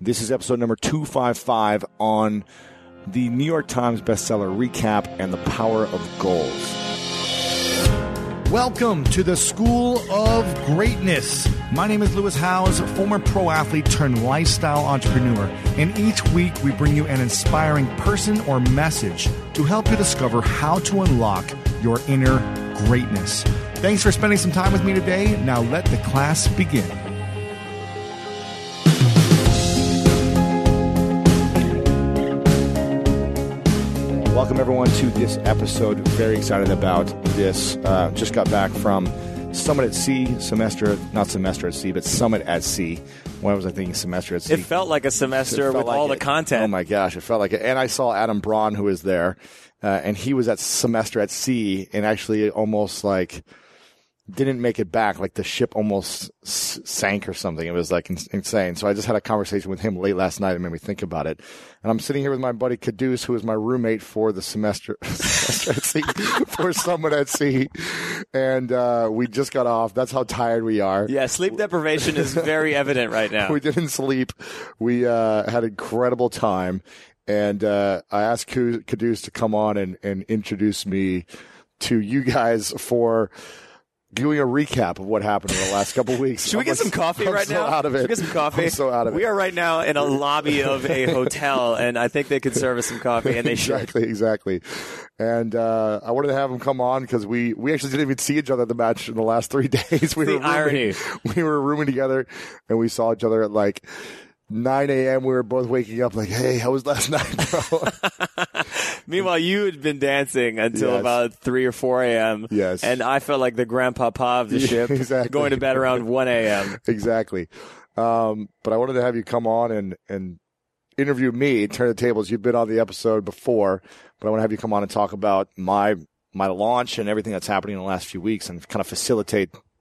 This is episode number 255 on the New York Times bestseller recap and the power of goals. Welcome to the School of Greatness. My name is Lewis Howes, former pro athlete turned lifestyle entrepreneur, and each week we bring you an inspiring person or message to help you discover how to unlock your inner greatness. Thanks for spending some time with me today. Now let the class begin. Welcome, everyone, to this episode. Very excited about this. Uh, just got back from Summit at Sea semester, not semester at sea, but Summit at Sea. Why was I thinking semester at sea? It felt like a semester with like all it. the content. Oh my gosh, it felt like it. And I saw Adam Braun, who was there, uh, and he was at semester at sea, and actually almost like didn't make it back. Like the ship almost s- sank or something. It was like ins- insane. So I just had a conversation with him late last night. It made me think about it. And I'm sitting here with my buddy Caduce, who is my roommate for the semester, semester at sea, for Summit at Sea. And, uh, we just got off. That's how tired we are. yeah, sleep deprivation is very evident right now. We didn't sleep. We uh, had incredible time. And uh, I asked Caduce to come on and, and introduce me to you guys for doing a recap of what happened in the last couple of weeks. Should we get some coffee I'm right so now? Out of it. Should we get some coffee? I'm so out of it. We are right now in a lobby of a hotel, and I think they could serve us some coffee, and they should. exactly, exactly. And uh, I wanted to have them come on because we we actually didn't even see each other at the match in the last three days. We The were rooming, irony. We were rooming together, and we saw each other at like. 9 a.m. We were both waking up like, "Hey, how was last night, bro?" Meanwhile, you had been dancing until Yes. about 3 or 4 a.m. Yes. And I felt like the grandpapa of the ship, exactly. going to bed around 1 a.m. exactly. Um, but I wanted to have you come on and, and interview me, turn the tables. You've been on the episode before, but I want to have you come on and talk about my, my launch and everything that's happening in the last few weeks and kind of facilitate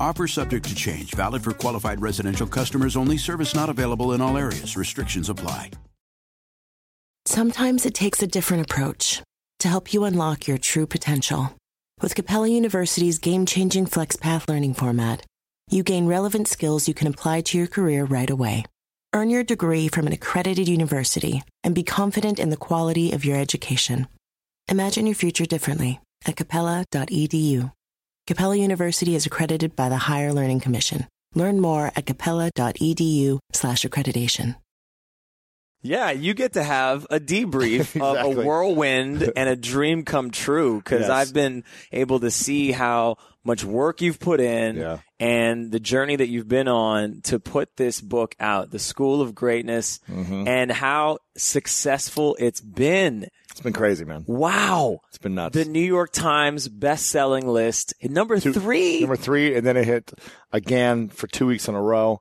Offer subject to change, valid for qualified residential customers only, service not available in all areas. Restrictions apply. Sometimes it takes a different approach to help you unlock your true potential. With Capella University's game changing FlexPath learning format, you gain relevant skills you can apply to your career right away. Earn your degree from an accredited university and be confident in the quality of your education. Imagine your future differently at capella.edu. Capella University is accredited by the Higher Learning Commission. Learn more at capella.edu/slash accreditation. Yeah, you get to have a debrief of a whirlwind and a dream come true because Yes. I've been able to see how much work you've put in Yeah. and the journey that you've been on to put this book out, The School of Greatness, Mm-hmm. and how successful it's been. It's been crazy, man. Wow. It's been nuts. The New York Times best-selling list, number three. Number three, and then it hit again for two weeks in a row.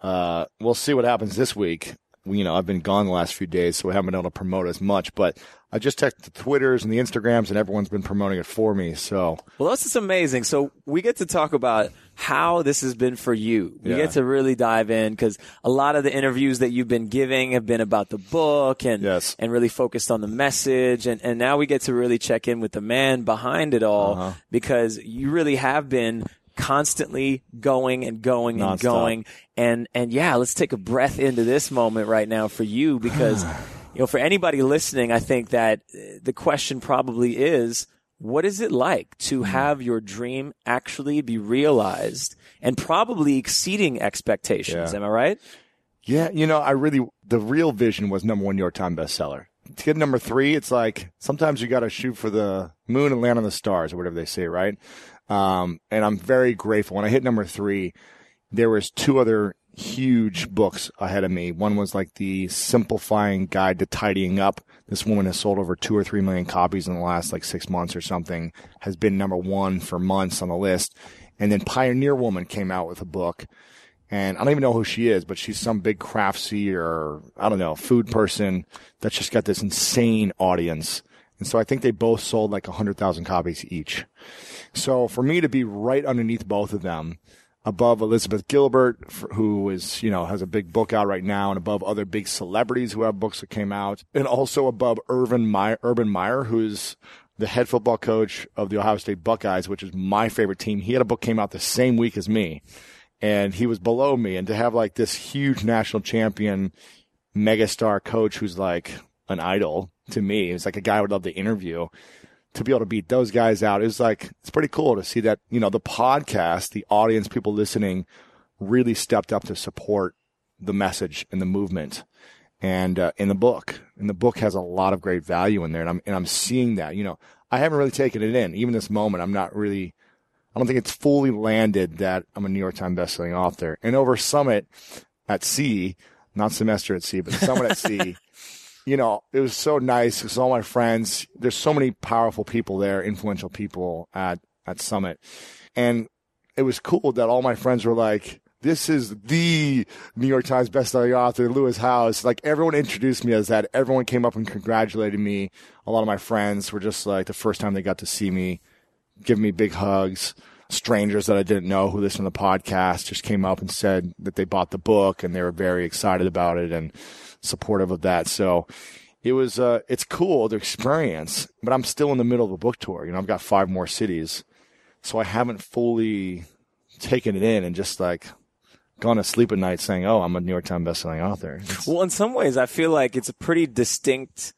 Uh, we'll see what happens this week. You know, I've been gone the last few days, so we haven't been able to promote as much. But I just checked the Twitters and the Instagrams, and everyone's been promoting it for me. So Well, this is amazing. So we get to talk about how this has been for you. We Yeah. get to really dive in because a lot of the interviews that you've been giving have been about the book and Yes. and really focused on the message. And and now we get to really check in with the man behind it all Uh-huh. because you really have been constantly going and going and Nonstop. going and and yeah let's take a breath into this moment right now for you because you know for anybody listening i think that uh, the question probably is what is it like to Hmm. have your dream actually be realized and probably exceeding expectations Yeah. am i right Yeah, you know, I really the real vision was number one New York Times bestseller. To get number three, it's like sometimes you got to shoot for the moon and land on the stars, or whatever they say, right? Um, and I'm very grateful. When I hit number three, there was two other huge books ahead of me. One was like the simplifying guide to tidying up. This woman has sold over two or three million copies in the last like six months or something, has been number one for months on the list. And then Pioneer Woman came out with a book and I don't even know who she is, but she's some big craftsy or I don't know food person that's just got this insane audience. And so I think they both sold like 100,000 copies each. So for me to be right underneath both of them, above Elizabeth Gilbert, who is, you know, has a big book out right now, and above other big celebrities who have books that came out, and also above Urban Meyer, Urban Meyer, who's the head football coach of the Ohio State Buckeyes, which is my favorite team. He had a book came out the same week as me, and he was below me. And to have like this huge national champion, megastar coach who's like an idol to me, it's like a guy I would love to interview to be able to beat those guys out is like it's pretty cool to see that you know the podcast, the audience, people listening, really stepped up to support the message and the movement. And uh, in the book, and the book has a lot of great value in there, and I'm and I'm seeing that. You know, I haven't really taken it in. Even this moment, I'm not really. I don't think it's fully landed that I'm a New York Times bestselling author. And over Summit at Sea, not semester at sea, but Summit at Sea, you know, it was so nice because all my friends, there's so many powerful people there, influential people at, at Summit. And it was cool that all my friends were like, this is the New York Times bestselling author, Lewis Howes. Like everyone introduced me as that. Everyone came up and congratulated me. A lot of my friends were just like the first time they got to see me, give me big hugs. Strangers that I didn't know who listened to the podcast just came up and said that they bought the book and they were very excited about it. And supportive of that. So it was, uh, it's cool to experience, but I'm still in the middle of a book tour. You know, I've got five more cities. So I haven't fully taken it in and just like gone to sleep at night saying, "Oh, I'm a New York Times bestselling author." It's- well, in some ways, I feel like it's a pretty distinct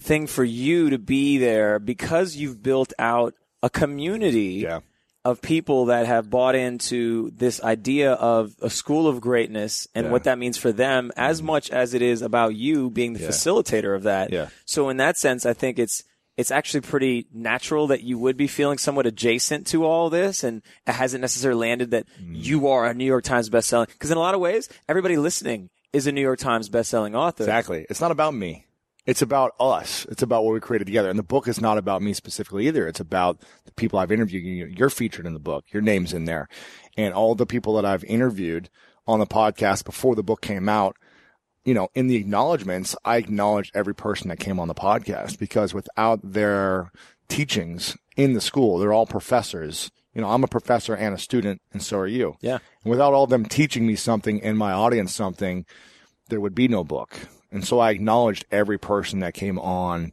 thing for you to be there because you've built out a community yeah of people that have bought into this idea of a school of greatness and yeah. what that means for them as much as it is about you being the yeah. facilitator of that. Yeah. So in that sense, I think it's it's actually pretty natural that you would be feeling somewhat adjacent to all this and it hasn't necessarily landed that mm. you are a New York Times bestselling because in a lot of ways everybody listening is a New York Times bestselling author. Exactly. It's not about me. It's about us. It's about what we created together. And the book is not about me specifically either. It's about the people I've interviewed. You're featured in the book. Your name's in there. And all the people that I've interviewed on the podcast before the book came out, you know, in the acknowledgments, I acknowledged every person that came on the podcast because without their teachings in the school, they're all professors. You know, I'm a professor and a student, and so are you. Yeah. And without all them teaching me something and my audience something, there would be no book. And so I acknowledged every person that came on,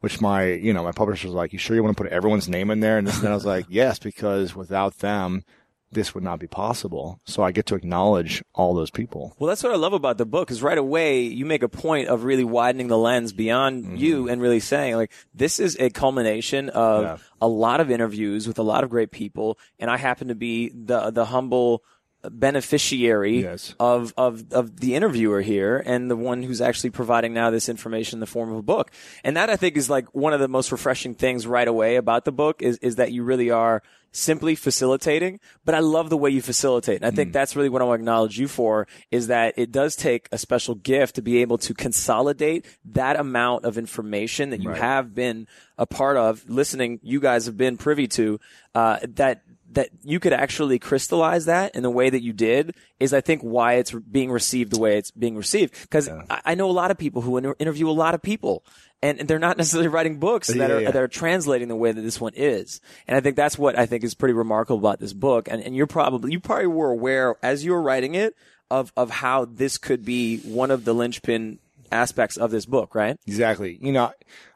which my, you know, my publisher was like, you sure you want to put everyone's name in there? And then I was like, yes, because without them, this would not be possible. So I get to acknowledge all those people. Well, that's what I love about the book is right away you make a point of really widening the lens beyond mm-hmm. you and really saying like this is a culmination of yeah. a lot of interviews with a lot of great people and I happen to be the the humble beneficiary yes. of, of, of the interviewer here and the one who's actually providing now this information in the form of a book. And that I think is like one of the most refreshing things right away about the book is, is that you really are simply facilitating, but I love the way you facilitate. And I think mm. that's really what I want to acknowledge you for is that it does take a special gift to be able to consolidate that amount of information that you right. have been a part of listening. You guys have been privy to, uh, that that you could actually crystallize that in the way that you did is I think why it's being received the way it's being received. Cause yeah. I, I, know a lot of people who inter- interview a lot of people and, and, they're not necessarily writing books that yeah, are, yeah. that are translating the way that this one is. And I think that's what I think is pretty remarkable about this book. And, and you're probably, you probably were aware as you were writing it of, of how this could be one of the linchpin aspects of this book, right? Exactly. You know,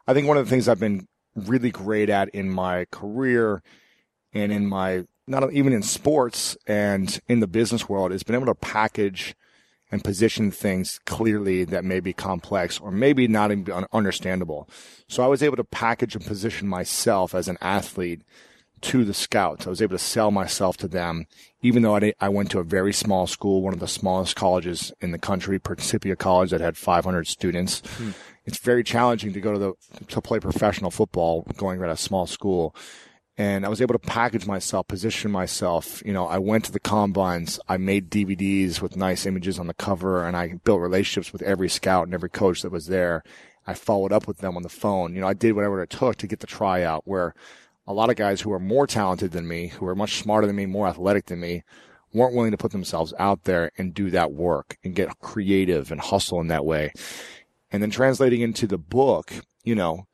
I think one of the things I've been really great at in my career and in my not even in sports and in the business world is been able to package and position things clearly that may be complex or maybe not even understandable. So I was able to package and position myself as an athlete to the scouts. I was able to sell myself to them, even though I, I went to a very small school, one of the smallest colleges in the country, Principia College, that had 500 students. Hmm. It's very challenging to go to the to play professional football going at a small school and I was able to package myself, position myself. You know, I went to the combines, I made DVDs with nice images on the cover, and I built relationships with every scout and every coach that was there. I followed up with them on the phone. You know, I did whatever it took to get the tryout where a lot of guys who are more talented than me, who are much smarter than me, more athletic than me, weren't willing to put themselves out there and do that work and get creative and hustle in that way. And then translating into the book, you know,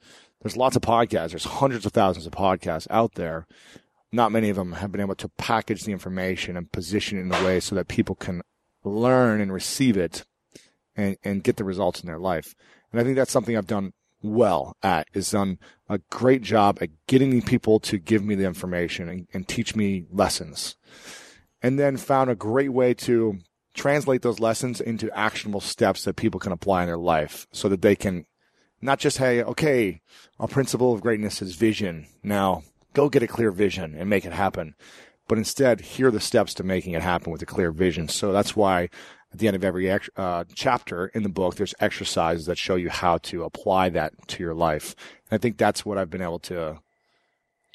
there's lots of podcasts. There's hundreds of thousands of podcasts out there. Not many of them have been able to package the information and position it in a way so that people can learn and receive it and, and get the results in their life. And I think that's something I've done well at is done a great job at getting people to give me the information and, and teach me lessons. And then found a great way to translate those lessons into actionable steps that people can apply in their life so that they can not just, hey, okay, our principle of greatness is vision. Now go get a clear vision and make it happen. But instead, here are the steps to making it happen with a clear vision. So that's why at the end of every uh, chapter in the book, there's exercises that show you how to apply that to your life. And I think that's what I've been able to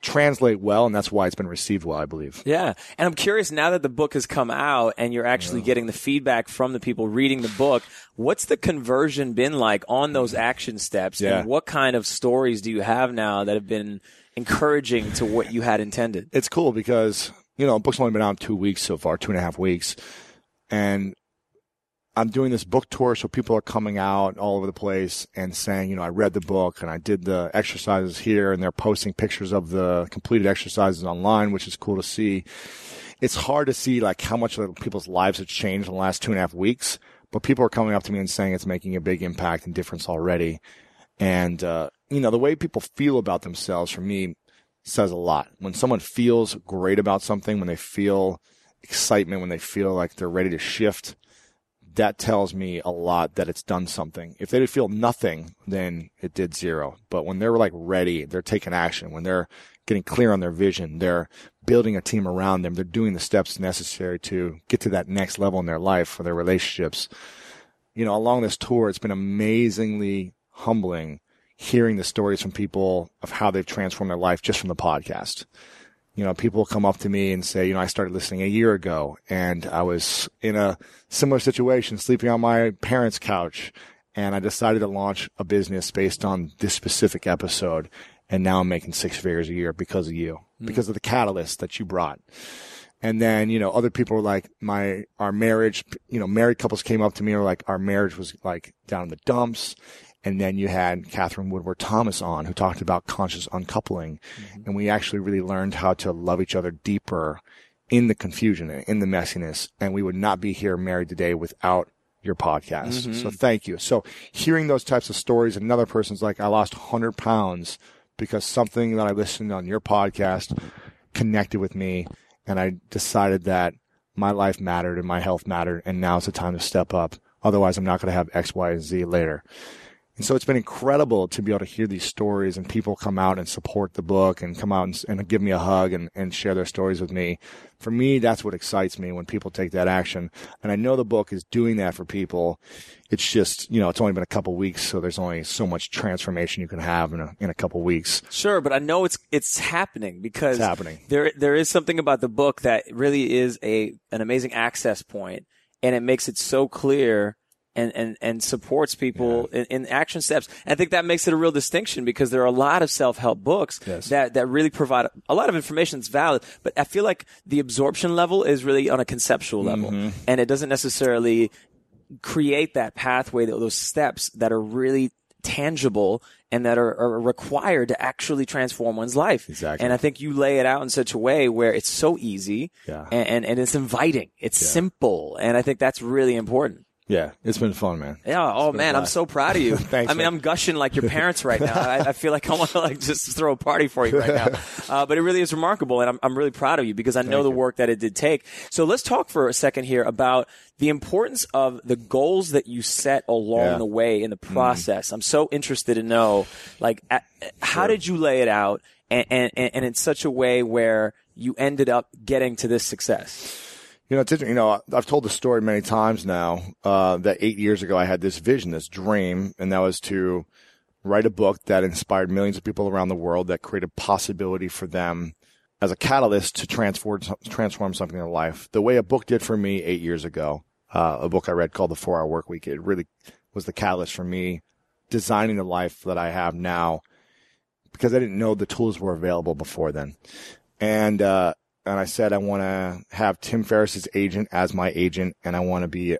translate well, and that's why it's been received well, I believe. Yeah. And I'm curious now that the book has come out and you're actually yeah. getting the feedback from the people reading the book, what's the conversion been like on those action steps? Yeah. And what kind of stories do you have now that have been encouraging to what you had intended? It's cool because, you know, book's only been out two weeks so far, two and a half weeks. And I'm doing this book tour, so people are coming out all over the place and saying, you know, I read the book and I did the exercises here, and they're posting pictures of the completed exercises online, which is cool to see. It's hard to see like how much people's lives have changed in the last two and a half weeks, but people are coming up to me and saying it's making a big impact and difference already. And, uh, you know, the way people feel about themselves for me says a lot. When someone feels great about something, when they feel excitement, when they feel like they're ready to shift, that tells me a lot that it's done something. If they didn't feel nothing, then it did zero. But when they're like ready, they're taking action, when they're getting clear on their vision, they're building a team around them, they're doing the steps necessary to get to that next level in their life for their relationships. You know, along this tour, it's been amazingly humbling hearing the stories from people of how they've transformed their life just from the podcast you know, people come up to me and say, you know, I started listening a year ago and I was in a similar situation, sleeping on my parents' couch. And I decided to launch a business based on this specific episode. And now I'm making six figures a year because of you, mm. because of the catalyst that you brought. And then, you know, other people were like, my, our marriage, you know, married couples came up to me and were like, our marriage was like down in the dumps. And then you had Katherine Woodward Thomas on who talked about conscious uncoupling. Mm-hmm. And we actually really learned how to love each other deeper in the confusion and in the messiness. And we would not be here married today without your podcast. Mm-hmm. So thank you. So hearing those types of stories, another person's like, I lost 100 pounds because something that I listened on your podcast connected with me. And I decided that my life mattered and my health mattered. And now's the time to step up. Otherwise, I'm not going to have X, Y, and Z later. And so it's been incredible to be able to hear these stories and people come out and support the book and come out and, and, give me a hug and, and share their stories with me. For me, that's what excites me when people take that action. And I know the book is doing that for people. It's just, you know, it's only been a couple weeks, so there's only so much transformation you can have in a, in a couple weeks. Sure, but I know it's, it's happening because it's happening. there, there is something about the book that really is a, an amazing access point and it makes it so clear and, and, and supports people yeah. in, in, action steps. And I think that makes it a real distinction because there are a lot of self-help books yes. that, that really provide a lot of information that's valid, but I feel like the absorption level is really on a conceptual level mm-hmm. and it doesn't necessarily create that pathway, those steps that are really tangible and that are, are, required to actually transform one's life. Exactly. And I think you lay it out in such a way where it's so easy yeah. and, and, and, it's inviting. It's yeah. simple. And I think that's really important. Yeah, it's been fun, man. Yeah. Oh man, I'm so proud of you. Thanks. I mean, man. I'm gushing like your parents right now. I, I, feel like I want to like just throw a party for you right now. Uh, but it really is remarkable, and I'm I'm really proud of you because I know Thank the you. work that it did take. So let's talk for a second here about the importance of the goals that you set along Yeah. the way in the process. I'm so interested to know, like, at, how Sure. did you lay it out, and, and and in such a way where you ended up getting to this success. You know, it's interesting. You know, I've told the story many times now uh, that eight years ago I had this vision, this dream, and that was to write a book that inspired millions of people around the world, that created possibility for them as a catalyst to transform transform something in their life. The way a book did for me eight years ago, uh, a book I read called The Four Hour Work Week. It really was the catalyst for me designing the life that I have now because I didn't know the tools were available before then. And uh, and I said I want to have Tim Ferriss's agent as my agent, and I want to be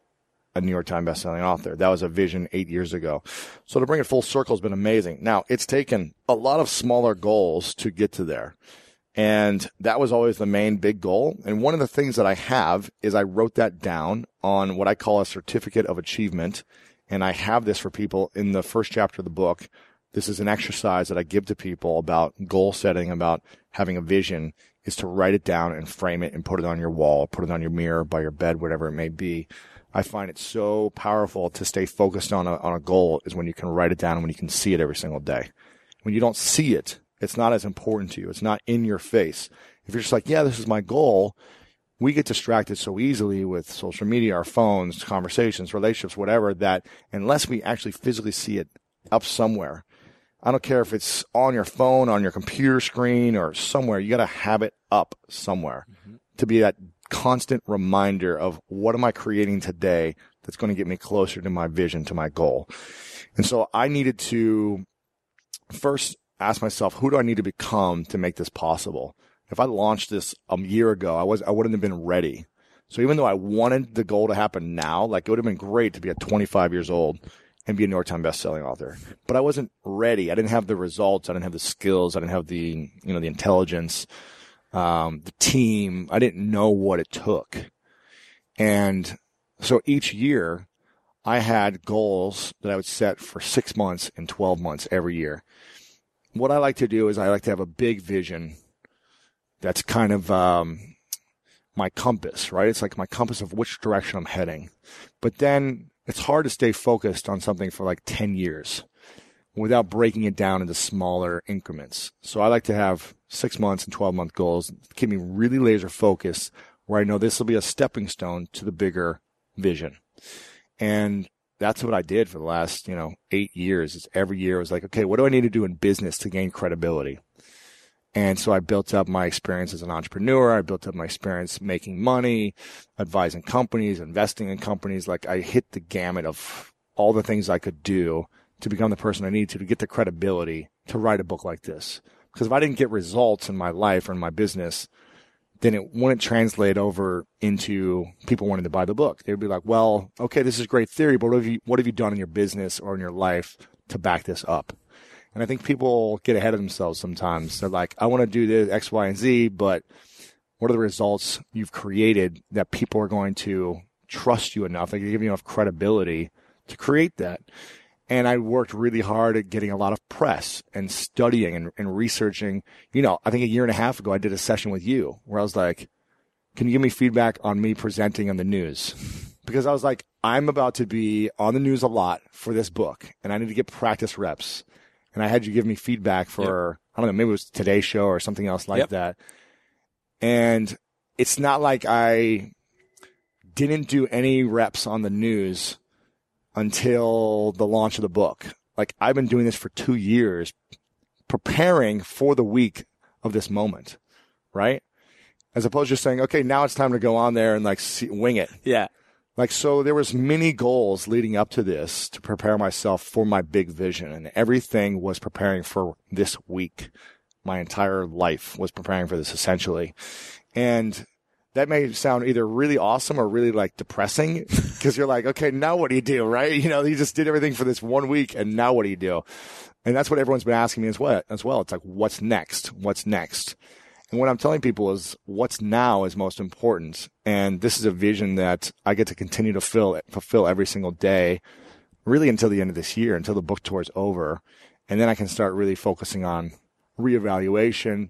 a New York Times bestselling author. That was a vision eight years ago. So to bring it full circle has been amazing. Now it's taken a lot of smaller goals to get to there. And that was always the main big goal. And one of the things that I have is I wrote that down on what I call a certificate of achievement. And I have this for people in the first chapter of the book. This is an exercise that I give to people about goal setting, about having a vision is to write it down and frame it and put it on your wall, put it on your mirror, by your bed, whatever it may be. I find it so powerful to stay focused on a, on a goal is when you can write it down and when you can see it every single day. When you don't see it, it's not as important to you. It's not in your face. If you're just like, yeah, this is my goal, we get distracted so easily with social media, our phones, conversations, relationships, whatever, that unless we actually physically see it up somewhere, I don't care if it's on your phone, on your computer screen, or somewhere, you got to have it up somewhere mm-hmm. to be that constant reminder of what am I creating today that's going to get me closer to my vision, to my goal. And so I needed to first ask myself, who do I need to become to make this possible? If I launched this a year ago, I was, I wouldn't have been ready. So even though I wanted the goal to happen now, like it would have been great to be at 25 years old and be a New York Times best-selling author, but I wasn't ready. I didn't have the results. I didn't have the skills. I didn't have the, you know, the intelligence, um, the team. I didn't know what it took. And so each year I had goals that I would set for six months and 12 months every year what I like to do is I like to have a big vision that's kind of um, my compass, right? It's like my compass of which direction I'm heading. But then it's hard to stay focused on something for like 10 years without breaking it down into smaller increments. So I like to have six months and 12 month goals, keep me really laser focused where I know this will be a stepping stone to the bigger vision. And that's what I did for the last, you know, eight years. Is every year I was like, okay, what do I need to do in business to gain credibility? And so I built up my experience as an entrepreneur. I built up my experience making money, advising companies, investing in companies. Like I hit the gamut of all the things I could do to become the person I needed to, to get the credibility to write a book like this. Because if I didn't get results in my life or in my business, then it wouldn't translate over into people wanting to buy the book. They'd be like, well, okay, this is great theory, but what have you, what have you done in your business or in your life to back this up? And I think people get ahead of themselves sometimes. They're like, I want to do this X, Y, and Z, but what are the results you've created that people are going to trust you enough? They give you enough credibility to create that. And I worked really hard at getting a lot of press and studying and, and researching. You know, I think a year and a half ago, I did a session with you where I was like, can you give me feedback on me presenting on the news? Because I was like, I'm about to be on the news a lot for this book and I need to get practice reps. And I had you give me feedback for, yep. I don't know, maybe it was today's show or something else like yep. that. And it's not like I didn't do any reps on the news until the launch of the book. Like I've been doing this for two years, preparing for the week of this moment, right? As opposed to just saying, okay, now it's time to go on there and like see, wing it. Yeah. Like, so there was many goals leading up to this to prepare myself for my big vision and everything was preparing for this week. My entire life was preparing for this essentially. And that may sound either really awesome or really like depressing because you're like, okay, now what do you do? Right. You know, you just did everything for this one week and now what do you do? And that's what everyone's been asking me as well, as well. It's like, what's next? What's next? And what I'm telling people is what's now is most important. And this is a vision that I get to continue to fill, fulfill every single day, really until the end of this year, until the book tour is over. And then I can start really focusing on reevaluation,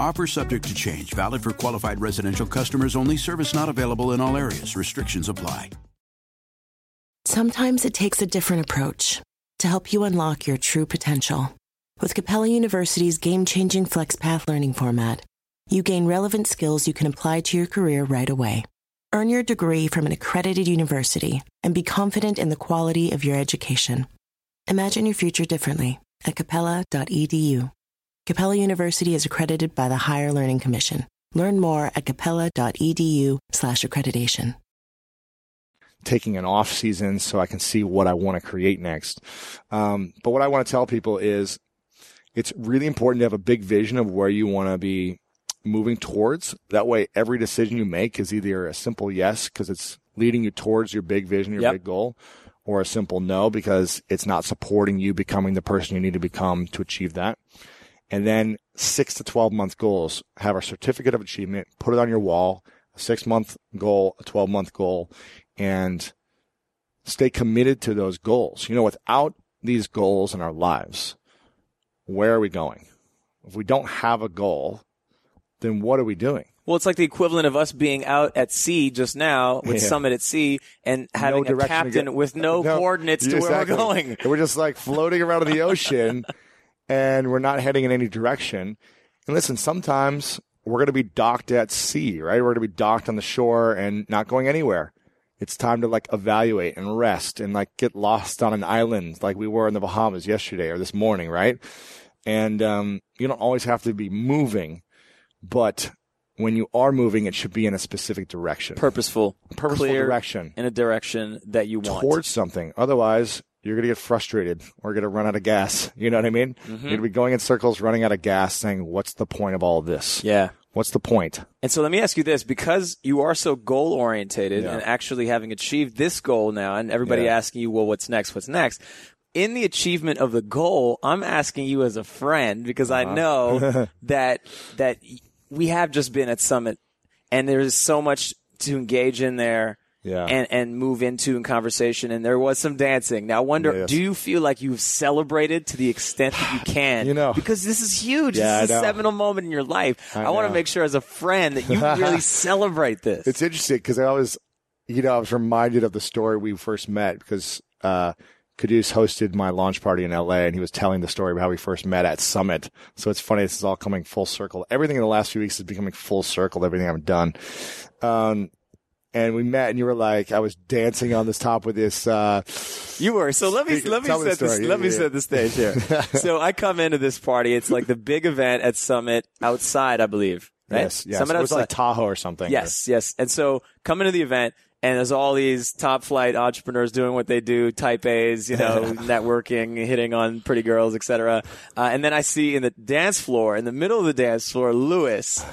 Offer subject to change, valid for qualified residential customers only, service not available in all areas. Restrictions apply. Sometimes it takes a different approach to help you unlock your true potential. With Capella University's game changing FlexPath learning format, you gain relevant skills you can apply to your career right away. Earn your degree from an accredited university and be confident in the quality of your education. Imagine your future differently at capella.edu. Capella University is accredited by the Higher Learning Commission. Learn more at capella.edu/slash accreditation taking an off season so I can see what I want to create next. Um, but what I want to tell people is it's really important to have a big vision of where you want to be moving towards. That way, every decision you make is either a simple yes because it's leading you towards your big vision, your Yep. big goal, or a simple no because it's not supporting you becoming the person you need to become to achieve that. And then six to 12 month goals. Have a certificate of achievement, put it on your wall, a six month goal, a 12 month goal, and stay committed to those goals. You know, without these goals in our lives, where are we going? If we don't have a goal, then what are we doing? Well, it's like the equivalent of us being out at sea just now with Yeah. Summit at Sea and having No a captain with no, coordinates to exactly. where we're going. And we're just like floating around in the ocean and we're not heading in any direction. And listen, sometimes we're going to be docked at sea, right? We're going to be docked on the shore and not going anywhere. It's time to like evaluate and rest and like get lost on an island like we were in the Bahamas yesterday or this morning, right? And um, you don't always have to be moving, but when you are moving, it should be in a specific direction, Purposeful, purposeful clear, direction in a direction that you want. towards something. Otherwise, you're going to get frustrated or going to run out of gas. You know what I mean? Mm-hmm. You're going to be going in circles, running out of gas, saying, what's the point of all this? yeah. What's the point? And so let me ask you this, because you are so goal orientated Yeah. and actually having achieved this goal now and everybody Yeah. asking you, well, what's next? What's next? In the achievement of the goal, I'm asking you as a friend because Uh-huh. I know that, that we have just been at Summit and there's so much to engage in there. Yeah. And, and move into in conversation. And there was some dancing. Now, I wonder, Yes. do you feel like you've celebrated to the extent that you can? You know. Because this is huge. Yeah, this is a seminal moment in your life. I I, want to make sure as a friend that you really celebrate this. It's interesting because I was, you know, I was reminded of the story we first met because uh, Caduce hosted my launch party in LA and he was telling the story of how we first met at Summit. So it's funny. This is all coming full circle. Everything in the last few weeks is becoming full circle. Everything I've done. Um, and we met and you were like, I was dancing on this top with this, uh, You were. So let me let me tell me the set this story. let Yeah, me yeah, set the stage here. so I come into this party. It's like the big event at Summit outside, I believe. Right? yes, yes. Summit it was outside. like Tahoe or something. Yes, yes. And so coming to the event and there's all these top flight entrepreneurs doing what they do, type A's, you know, networking, hitting on pretty girls, etc. Uh, and then I see in the dance floor, in the middle of the dance floor, Lewis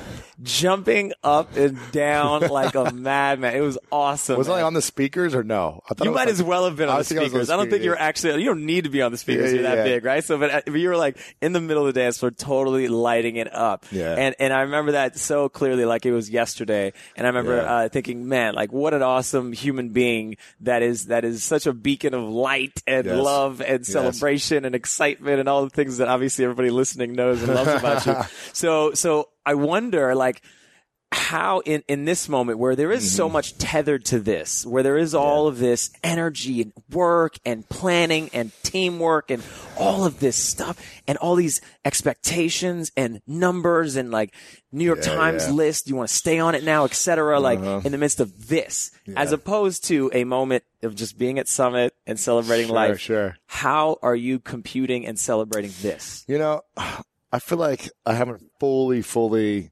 jumping up and down like a madman. It was awesome. Was man. like on the speakers or no? I thought You might like- as well have been on the think I on speakers. the I don't think you're actually. You don't need to be on the speakers. Yeah, you're that yeah. big, right? So, but, uh, but you were like in the middle of the dance floor, totally lighting it up. Yeah. And and I remember that so clearly, like it was yesterday. And I remember uh, thinking, man, like what an awesome human being that is. That is such a beacon of light and Yes. love and celebration and excitement and all the things that obviously everybody listening knows and loves about you. So so I wonder, like how in, in this moment where there is Mm-hmm. so much tethered to this, where there is all of this energy and work and planning and teamwork and all of this stuff and all these expectations and numbers and like New York Yeah, Times yeah. Uh-huh. list, you want to stay on it now, et cetera, like in the midst of this, as opposed to a moment of just being at Summit and celebrating Sure, life. sure. How are you computing and celebrating this? You know, I feel like I haven't fully, fully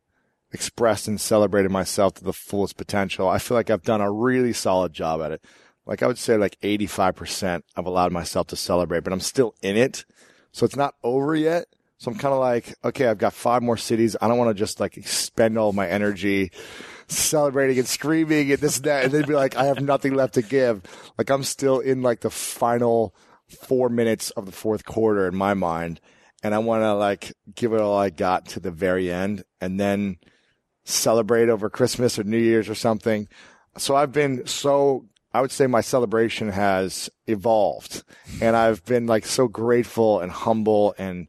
expressed and celebrated myself to the fullest potential. I feel like I've done a really solid job at it. Like I would say like 85% I've allowed myself to celebrate, but I'm still in it. So it's not over yet, So I'm kind of like, okay, I've got five more cities. I don't want to just like expend all my energy celebrating and screaming and this and that, and then be like, I have nothing left to give. Like I'm still in like the final four minutes of the fourth quarter in my mind, and I want to like give it all I got to the very end, and then celebrate over Christmas or New Year's or something. So I've been so I would say my celebration has evolved and I've been like so grateful and humble and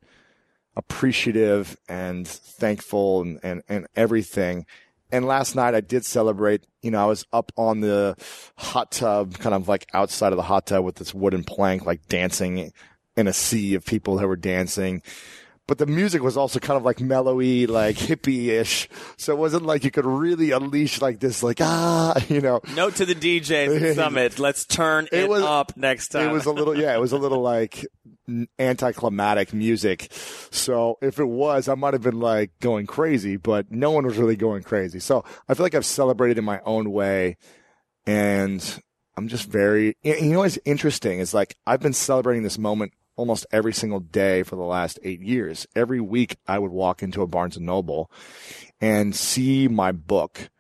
appreciative and thankful and, and, and everything. And last night I did celebrate, you know, I was up on the hot tub, kind of like outside of the hot tub with this wooden plank, like dancing in a sea of people who were dancing but the music was also kind of like mellowy, like hippie-ish. So it wasn't like you could really unleash like this, like ah, you know. Note to the DJs at Summit: Let's turn it, it was, up next time. It was a little, yeah, it was a little like anticlimactic music. So if it was, I might have been like going crazy, but no one was really going crazy. So I feel like I've celebrated in my own way, and I'm just very. You know what's interesting is like I've been celebrating this moment almost every single day for the last eight years. Every week I would walk into a Barnes and Noble and see my book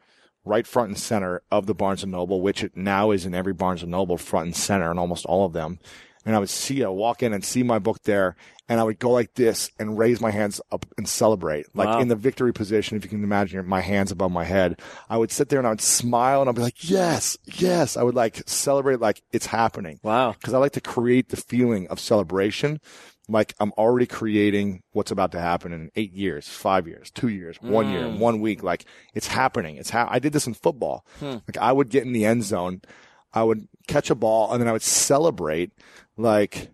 right front and center of the Barnes and Noble, which it now is in every Barnes and Noble front and center in almost all of them. And I would see, I walk in and see my book there and I would go like this and raise my hands up and celebrate, like wow. in the victory position. If you can imagine my hands above my head, I would sit there and I would smile and I'd be like, yes, yes. I would like celebrate like it's happening. Wow. Cause I like to create the feeling of celebration. Like I'm already creating what's about to happen in eight years, five years, two years, one mm. year, one week. Like it's happening. It's how ha- I did this in football. Hmm. Like I would get in the end zone. I would catch a ball and then I would celebrate like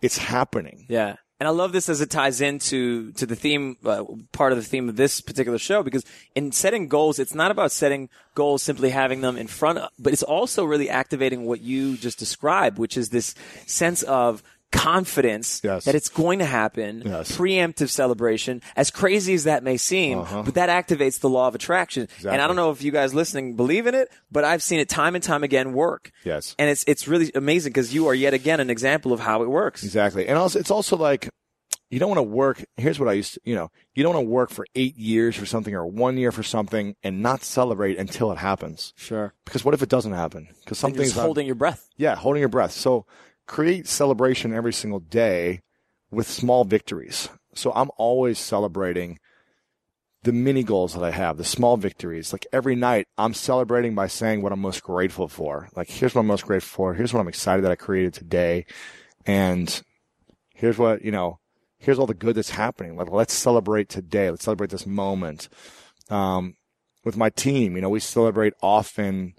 it's happening. Yeah. And I love this as it ties into to the theme, uh, part of the theme of this particular show, because in setting goals, it's not about setting goals, simply having them in front, of, but it's also really activating what you just described, which is this sense of confidence yes. that it's going to happen, yes. preemptive celebration, as crazy as that may seem, uh-huh. but that activates the law of attraction. Exactly. And I don't know if you guys listening believe in it, but I've seen it time and time again work. Yes. And it's it's really amazing because you are yet again an example of how it works. Exactly. And also it's also like you don't want to work. Here's what I used to, you know, you don't want to work for eight years for something or one year for something and not celebrate until it happens. Sure. Because what if it doesn't happen? Because something's holding your breath. Yeah, holding your breath. So create celebration every single day with small victories. So I'm always celebrating the mini goals that I have, the small victories. Like every night, I'm celebrating by saying what I'm most grateful for. Like, here's what I'm most grateful for. Here's what I'm excited that I created today. And here's what, you know, here's all the good that's happening. Like, let's celebrate today. Let's celebrate this moment. Um, with my team, you know, we celebrate often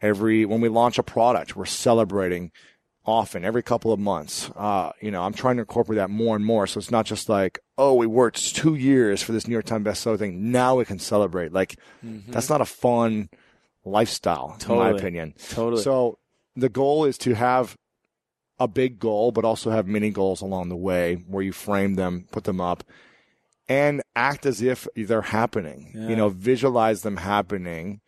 every, when we launch a product, we're celebrating often, every couple of months. Uh, you know, I'm trying to incorporate that more and more. So it's not just like, oh, we worked two years for this New York Times bestseller thing. Now we can celebrate. Like, mm-hmm. that's not a fun lifestyle, totally. in my opinion. Totally. So the goal is to have a big goal, but also have mini goals along the way where you frame them, put them up, and act as if they're happening. Yeah. You know, visualize them happening.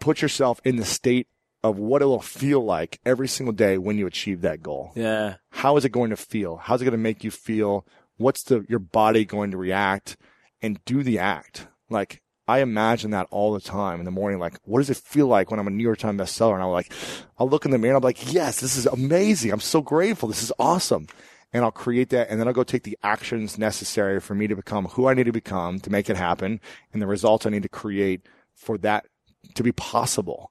Put yourself in the state of what it will feel like every single day when you achieve that goal. Yeah. How is it going to feel? How's it going to make you feel? What's the your body going to react and do the act? Like I imagine that all the time in the morning. Like, what does it feel like when I'm a New York Times bestseller? And I'm like, I'll look in the mirror and I'm like, yes, this is amazing. I'm so grateful. This is awesome. And I'll create that and then I'll go take the actions necessary for me to become who I need to become to make it happen and the results I need to create for that to be possible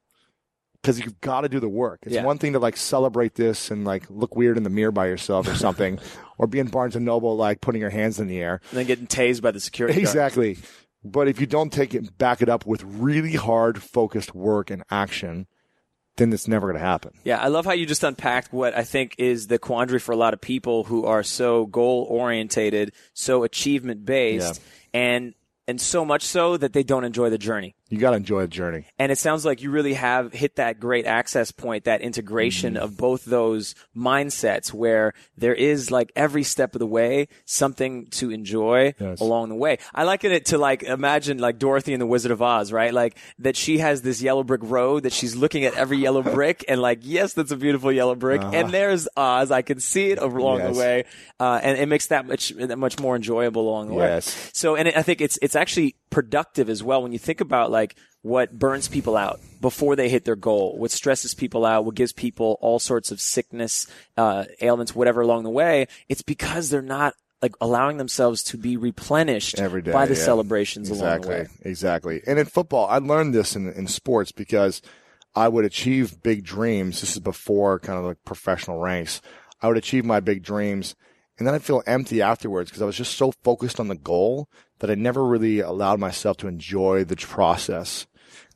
because you've got to do the work. It's yeah. one thing to like celebrate this and like look weird in the mirror by yourself or something, or be in Barnes and Noble like putting your hands in the air and then getting tased by the security. Exactly. Guard. But if you don't take it, back it up with really hard, focused work and action, then it's never going to happen. Yeah, I love how you just unpacked what I think is the quandary for a lot of people who are so goal orientated, so achievement based, yeah. and and so much so that they don't enjoy the journey. You got to enjoy the journey. And it sounds like you really have hit that great access point, that integration Mm-hmm. of both those mindsets where there is like every step of the way something to enjoy Yes. along the way. I liken it to like imagine like Dorothy in the Wizard of Oz, right? Like that she has this yellow brick road that she's looking at every yellow brick and like, yes, that's a beautiful yellow brick. And there's Oz. I can see it along Uh-huh. Yes. the way. Uh, and it makes that much, that much more enjoyable along the Yes. way. So, and I think it's, it's actually productive as well when you think about like what burns people out before they hit their goal, what stresses people out, what gives people all sorts of sickness, uh, ailments, whatever along the way. It's because they're not like allowing themselves to be replenished every day by the yeah. celebrations exactly, along the way. Exactly. And in football, I learned this in, in sports because I would achieve big dreams. This is before kind of like professional ranks. I would achieve my big dreams and then I'd feel empty afterwards because I was just so focused on the goal that I never really allowed myself to enjoy the process.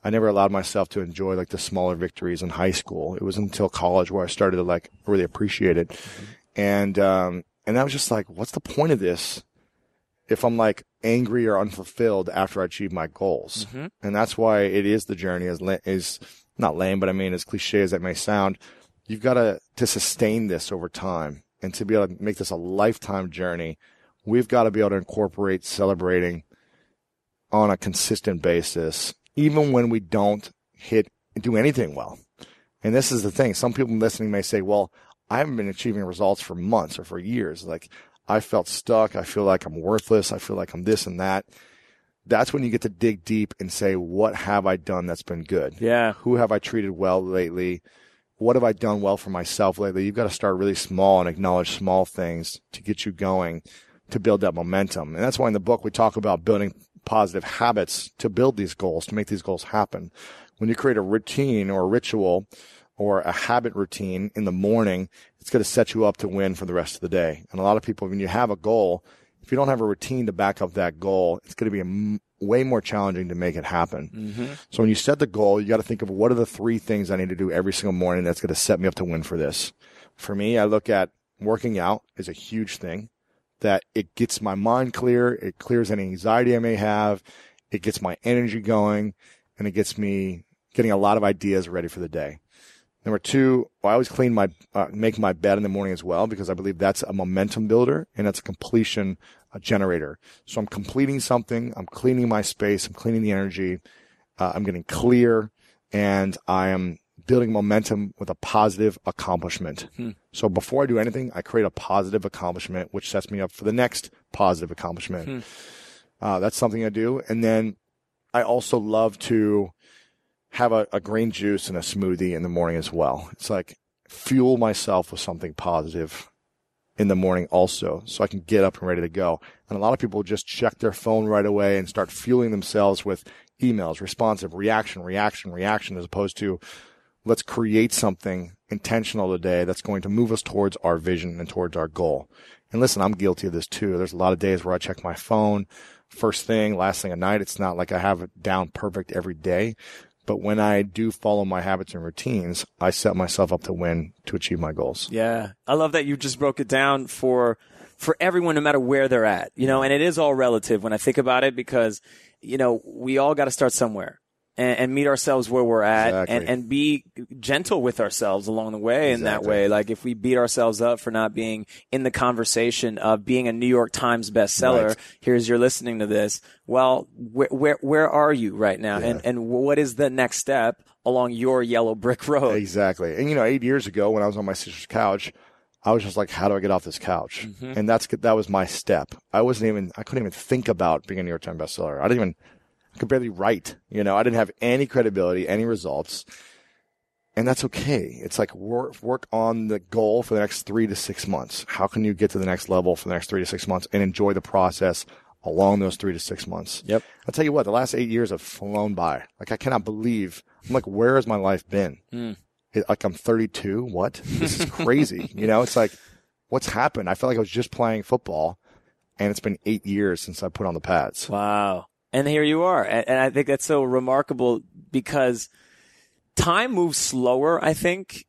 I never allowed myself to enjoy like the smaller victories in high school. It was until college where I started to like really appreciate it. And, um, and I was just like, what's the point of this? if I'm like angry or unfulfilled after I achieve my goals. And that's why it is the journey is, is not lame, but I mean, as cliche as that may sound, you've got to, to sustain this over time and to be able to make this a lifetime journey. We've got to be able to incorporate celebrating on a consistent basis, even when we don't hit, do anything well. And this is the thing. Some people listening may say, well, I haven't been achieving results for months or for years. Like I felt stuck. I feel like I'm worthless. I feel like I'm this and that. That's when you get to dig deep and say, what have I done that's been good? Yeah. Who have I treated well lately? What have I done well for myself lately? You've got to start really small and acknowledge small things to get you going to build that momentum. And that's why in the book we talk about building positive habits to build these goals, to make these goals happen. When you create a routine or a ritual or a habit routine in the morning, it's going to set you up to win for the rest of the day. And a lot of people, when you have a goal, if you don't have a routine to back up that goal, it's going to be m- way more challenging to make it happen. Mm-hmm. So when you set the goal, you got to think of what are the three things I need to do every single morning that's going to set me up to win for this. For me, I look at working out is a huge thing that it gets my mind clear. It clears any anxiety I may have. It gets my energy going and it gets me getting a lot of ideas ready for the day. Number two, I always clean my, uh, make my bed in the morning as well because I believe that's a momentum builder and that's a completion uh, generator. So I'm completing something. I'm cleaning my space. I'm cleaning the energy. Uh, I'm getting clear and I am building momentum with a positive accomplishment. So before I do anything, I create a positive accomplishment, which sets me up for the next positive accomplishment. Uh, that's something I do. And then I also love to have a, a green juice and a smoothie in the morning as well. It's like fuel myself with something positive in the morning also so I can get up and ready to go. And a lot of people just check their phone right away and start fueling themselves with emails, responsive, reaction, reaction, reaction, as opposed to let's create something intentional today that's going to move us towards our vision and towards our goal. And listen, I'm guilty of this too. There's a lot of days where I check my phone first thing, last thing at night. It's not like I have it down perfect every day. But when I do follow my habits and routines, I set myself up to win to achieve my goals. Yeah. I love that you just broke it down for for everyone no matter where they're at. You know, and it is all relative when I think about it because, you know, we all got to start somewhere. And, and meet ourselves where we're at Exactly. and, and be gentle with ourselves along the way in that way. Like if we beat ourselves up for not being in the conversation of being a New York Times bestseller, Right. here's you're listening to this. Well, where, where, where are you right now? And, and what is the next step along your yellow brick road? Exactly. And you know, eight years ago when I was on my sister's couch, I was just like, how do I get off this couch? Mm-hmm. And that's, that was my step. I wasn't even, I couldn't even think about being a New York Times bestseller. I didn't even, I could barely write, you know, I didn't have any credibility, any results. And that's okay. It's like work, work on the goal for the next three to six months. How can you get to the next level for the next three to six months and enjoy the process along those three to six months? Yep. I'll tell you what, the last eight years have flown by. Like I cannot believe, I'm like, where has my life been? Hmm. It- like I'm 32. What? This is crazy. you know, it's like, what's happened? I felt like I was just playing football and it's been eight years since I put on the pads. Wow. And here you are. And, and I think that's so remarkable because time moves slower, I think,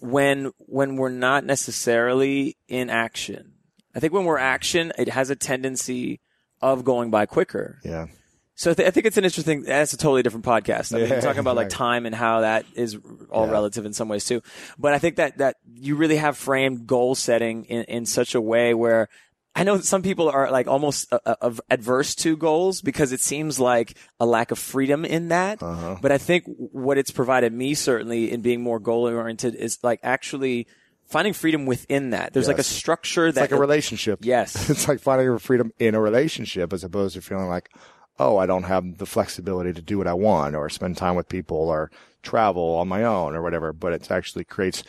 when, when we're not necessarily in action. I think when we're action, it has a tendency of going by quicker. Yeah. So th- I think it's an interesting. That's a totally different podcast. I mean, Yeah, talking about like time and how that is all Yeah. relative in some ways too. But I think that that you really have framed goal setting in, in such a way where I know some people are like almost uh, uh, adverse to goals because it seems like a lack of freedom in that. Uh-huh. But I think what it's provided me certainly in being more goal oriented is like actually finding freedom within that. There's like a structure It's that like a relationship. Yes. It's like finding your freedom in a relationship as opposed to feeling like, oh, I don't have the flexibility to do what I want or spend time with people or travel on my own or whatever. But it actually creates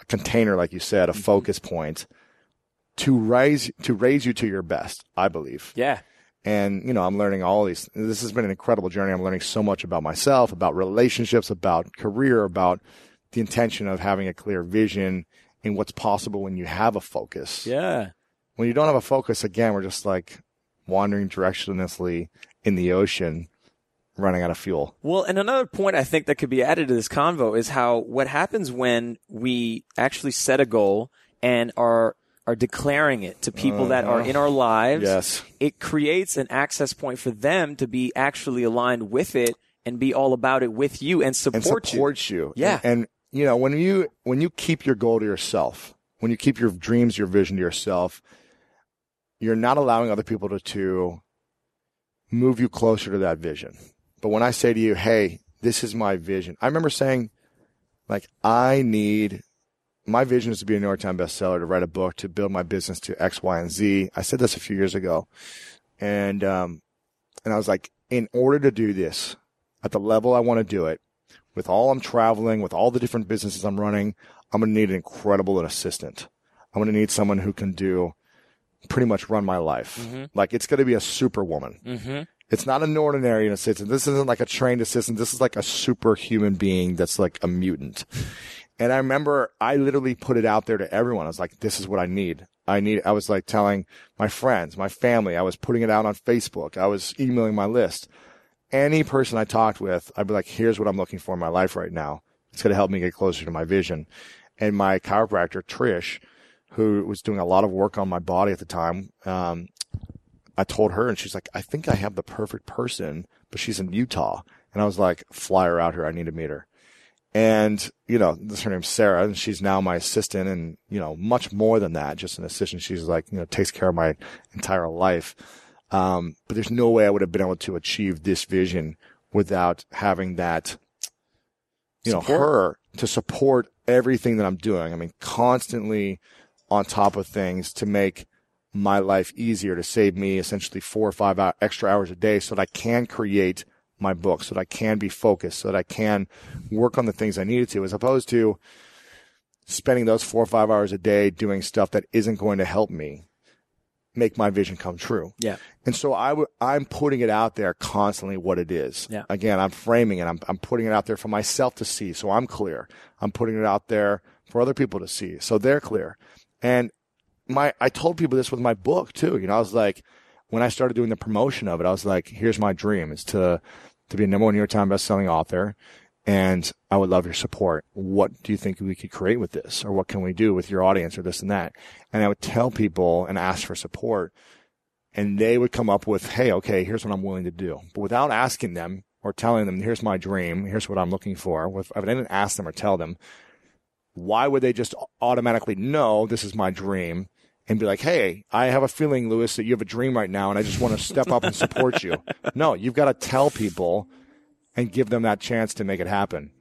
a container, like you said, a Mm-hmm. focus point to raise, to raise you to your best, I believe. yeah. And, you know, I'm learning all these. This has been an incredible journey. I'm learning so much about myself, about relationships, about career, about the intention of having a clear vision and what's possible when you have a focus Yeah. when you don't have a focus, again, we're just like wandering directionlessly in the ocean, running out of fuel. Well, and another point I think that could be added to this convo is how what happens when we actually set a goal and are are declaring it to people oh, that are in our lives. Yes. It creates an access point for them to be actually aligned with it and be all about it with you and support, And supports you. Yeah. And, and, you know, when you when you keep your goal to yourself, when you keep your dreams, your vision to yourself, you're not allowing other people to, to move you closer to that vision. But when I say to you, hey, this is my vision, I remember saying, like, I need my vision is to be a New York Times bestseller, to write a book, to build my business to X, Y, and Z. I said this a few years ago. And, um, and I was like, in order to do this at the level I want to do it, with all I'm traveling, with all the different businesses I'm running, I'm going to need an incredible assistant. I'm going to need someone who can do pretty much run my life. Like it's going to be a superwoman. Mm-hmm. It's not an ordinary assistant. This isn't like a trained assistant. This is like a superhuman being that's like a mutant. And I remember I literally put it out there to everyone. I was like, this is what I need. I need, I was like telling my friends, my family, I was putting it out on Facebook. I was emailing my list. Any person I talked with, I'd be like, here's what I'm looking for in my life right now. It's going to help me get closer to my vision. And my chiropractor, Trish, who was doing a lot of work on my body at the time, um, I told her and she's like, I think I have the perfect person, but she's in Utah. And I was like, fly her out here. I need to meet her. And, you know, this her name's Sarah and she's now my assistant and, you know, much more than that, just an assistant. She's like, you know, takes care of my entire life. Um, but there's no way I would have been able to achieve this vision without having that, you know, Support. her to support everything that I'm doing. I mean, constantly on top of things to make my life easier, to save me essentially four or five extra hours a day so that I can create my book, so that I can be focused, so that I can work on the things I needed to, as opposed to spending those four or five hours a day doing stuff that isn't going to help me make my vision come true. Yeah. And so I w- I'm putting it out there constantly what it is. Yeah. Again, I'm framing it. I'm, I'm putting it out there for myself to see. So I'm clear. I'm putting it out there for other people to see. So they're clear. And my, I told people this with my book too. You know, I was like, when I started doing the promotion of it, I was like, here's my dream is to, to be a number one New York Times bestselling author. And I would love your support. What do you think we could create with this? Or what can we do with your audience or this and that? And I would tell people and ask for support and they would come up with, Hey, okay, here's what I'm willing to do. But without asking them or telling them, here's my dream. Here's what I'm looking for. If I didn't ask them or tell them, why would they just automatically know this is my dream and be like, Hey, I have a feeling, Lewis, that you have a dream right now and I just want to step up and support you. No, you've got to tell people and give them that chance to make it happen.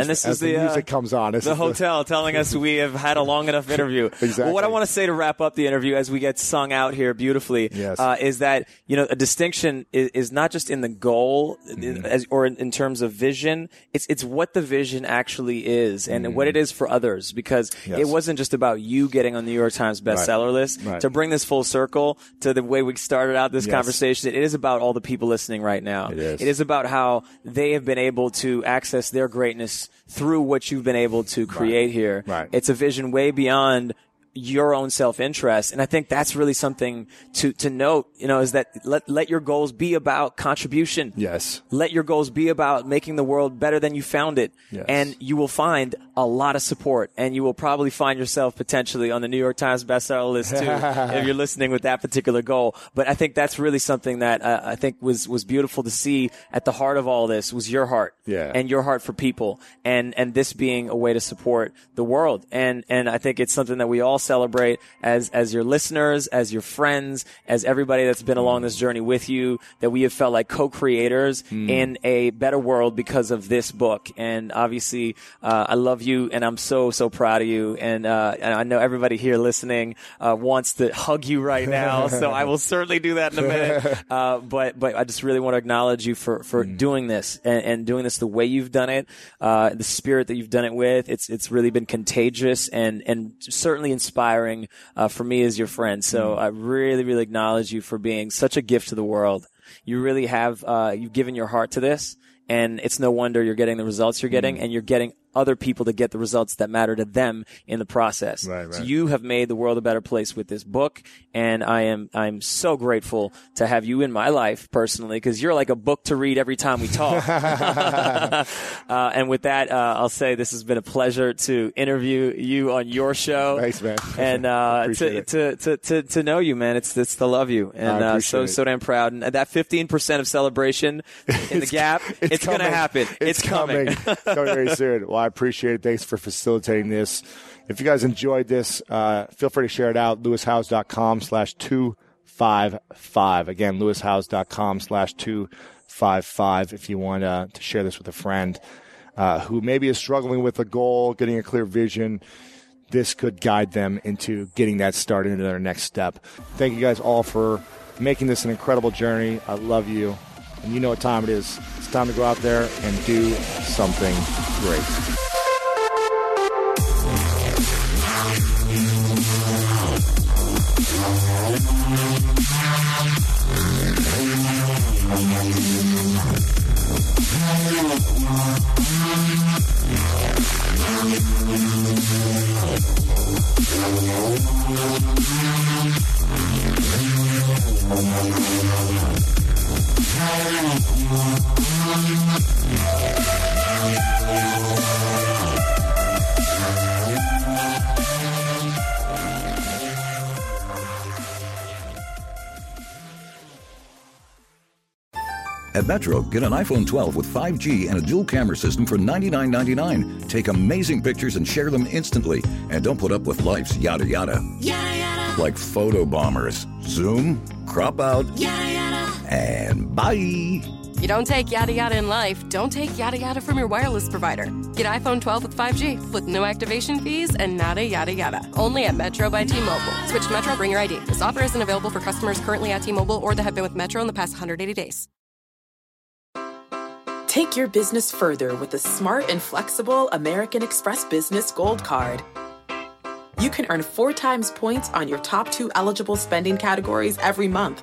And this as is the, uh, music comes on. The hotel telling us we have had a long enough interview. Exactly. Well, what I want to say to wrap up the interview as we get sung out here beautifully Yes. uh, is that you know a distinction is, is not just in the goal Mm-hmm. as, or in, in terms of vision. It's it's what the vision actually is and what it is for others because Mm-hmm. Yes. it wasn't just about you getting on the New York Times bestseller list. Right. To bring this full circle to the way we started out this Yes. conversation, it is about all the people listening right now. It is. It is about how they have been able to access their greatness through what you've been able to create here. Right. It's a vision way beyond your own self-interest. And I think that's really something to, to note, you know, is that let, let your goals be about contribution. Yes. Let your goals be about making the world better than you found it. Yes. And you will find a lot of support, and you will probably find yourself potentially on the New York Times bestseller list too if you're listening with that particular goal. But I think that's really something that uh, I think was was beautiful to see at the heart of all this was your heart, Yeah. and your heart for people, and and this being a way to support the world, and and I think it's something that we all celebrate as as your listeners, as your friends, as everybody that's been along this journey with you, that we have felt like co-creators in a better world because of this book, and obviously uh, I love you, and I'm so so proud of you, and uh, and I know everybody here listening uh, wants to hug you right now, so I will certainly do that in a minute. Uh, but but I just really want to acknowledge you for for doing this and, and doing this the way you've done it, uh, the spirit that you've done it with. It's it's really been contagious and and certainly inspiring uh, for me as your friend. So I really really acknowledge you for being such a gift to the world. You really have uh, you've given your heart to this. And it's no wonder you're getting the results you're getting, and you're getting other people to get the results that matter to them in the process. Right, So you have made the world a better place with this book, and I am I'm so grateful to have you in my life personally because you're like a book to read every time we talk. uh, and with that, uh, I'll say this has been a pleasure to interview you on your show. Thanks, man. And uh, to, to, to to to know you, man, it's it's to love you, and uh, so it. so damn proud. And that 15 percent of celebration in the gap, it's, gonna happen. It's, coming. It's coming very soon. Well, I appreciate it. Thanks for facilitating this. If you guys enjoyed this, uh, feel free to share it out. LewisHowes.com slash 255. Again, LewisHowes.com slash 255 if you want uh, to share this with a friend uh, who maybe is struggling with a goal, getting a clear vision. This could guide them into getting that started into their next step. Thank you guys all for making this an incredible journey. I love you. And you know what time it is. It's time to go out there and do something great. At Metro, get an iPhone 12 with 5G and a dual camera system for $99.99. Take amazing pictures and share them instantly. And don't put up with life's yada yada. Yada yada, Like photo bombers. Zoom, crop out, yada yada. And bye. You don't take yada yada in life, don't take yada yada from your wireless provider. Get iPhone 12 with 5G with no activation fees and nada yada yada. Only at Metro by T Mobile. Switch to Metro, bring your ID. This offer isn't available for customers currently at T Mobile or that have been with Metro in the past 180 days. Take your business further with the smart and flexible American Express Business Gold Card. You can earn four times points on your top two eligible spending categories every month,